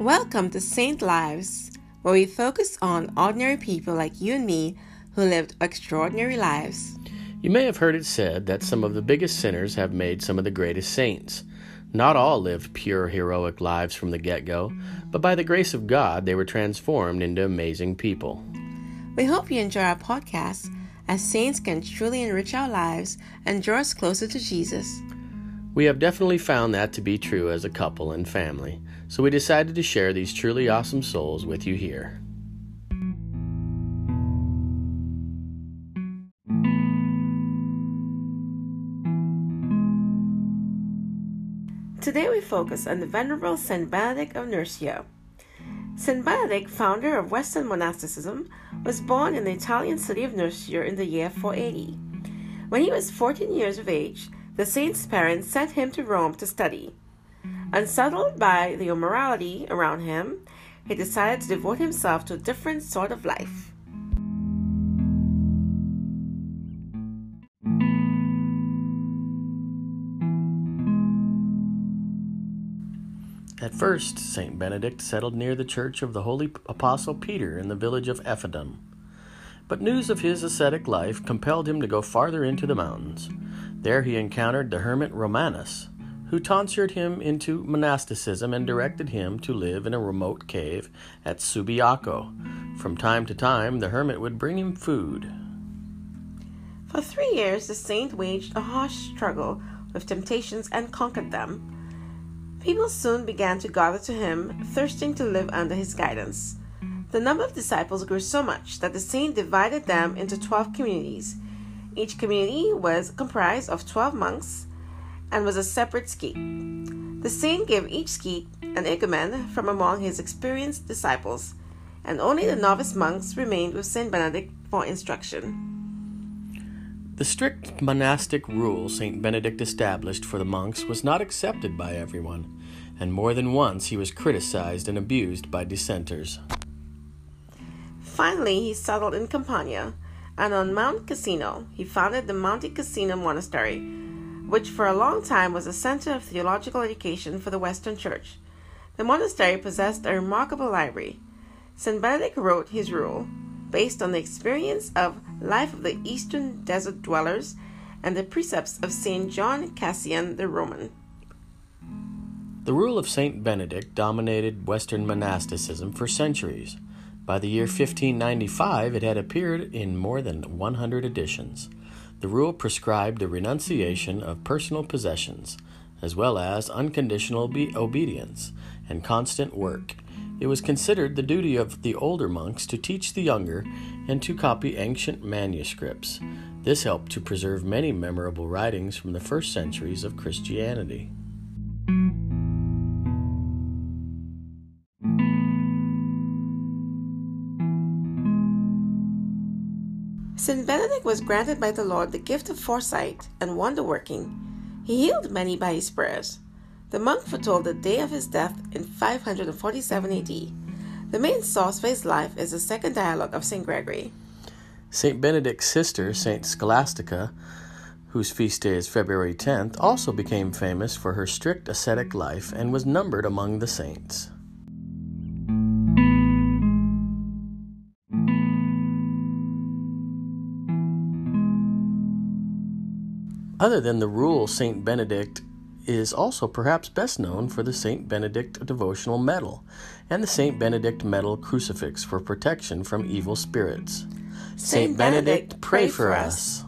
Welcome to Saint Lives, where we focus on ordinary people like you and me who lived extraordinary lives. You may have heard it said that some of the biggest sinners have made some of the greatest saints. Not all lived pure, heroic lives from the get go, but by the grace of God, they were transformed into amazing people. We hope you enjoy our podcast, as saints can truly enrich our lives and draw us closer to Jesus. We have definitely found that to be true as a couple and family, so we decided to share these truly awesome souls with you here. Today we focus on the Venerable Saint Benedict of Nursia. Saint Benedict, founder of Western monasticism, was born in the Italian city of Nursia in the year 480. When he was 14 years of age, the saint's parents sent him to Rome to study. Unsettled by the immorality around him, he decided to devote himself to a different sort of life. At first, St. Benedict settled near the church of the Holy Apostle Peter in the village of Ephesus. But news of his ascetic life compelled him to go farther into the mountains. There he encountered the hermit Romanus, who tonsured him into monasticism and directed him to live in a remote cave at Subiaco. From time to time, the hermit would bring him food. For three years, the saint waged a harsh struggle with temptations and conquered them. People soon began to gather to him, thirsting to live under his guidance. The number of disciples grew so much that the saint divided them into 12 communities. Each community was comprised of 12 monks and was a separate skete. The saint gave each skete an igumen from among his experienced disciples, and only the novice monks remained with Saint Benedict for instruction. The strict monastic rule St. Benedict established for the monks was not accepted by everyone, and more than once he was criticized and abused by dissenters. Finally, he settled in Campania, and on Mount Cassino, he founded the Monte Cassino Monastery, which for a long time was a center of theological education for the Western Church. The monastery possessed a remarkable library. St. Benedict wrote his rule, based on the experience of life of the eastern desert dwellers and the precepts of St. John Cassian the Roman. The rule of St. Benedict dominated Western monasticism for centuries. By the year 1595, it had appeared in more than 100 editions. The rule prescribed the renunciation of personal possessions, as well as unconditional obe- obedience and constant work it was considered the duty of the older monks to teach the younger and to copy ancient manuscripts. This helped to preserve many memorable writings from the first centuries of Christianity. St. Benedict was granted by the Lord the gift of foresight and wonder working. He healed many by his prayers. The monk foretold the day of his death in 547 AD. The main source for his life is the second dialogue of St. Gregory. St. Benedict's sister, St. Scholastica, whose feast day is February 10th, also became famous for her strict ascetic life and was numbered among the saints. Other than the rule St. Benedict is also perhaps best known for the St. Benedict devotional medal and the St. Benedict medal crucifix for protection from evil spirits. Saint Benedict, pray for us.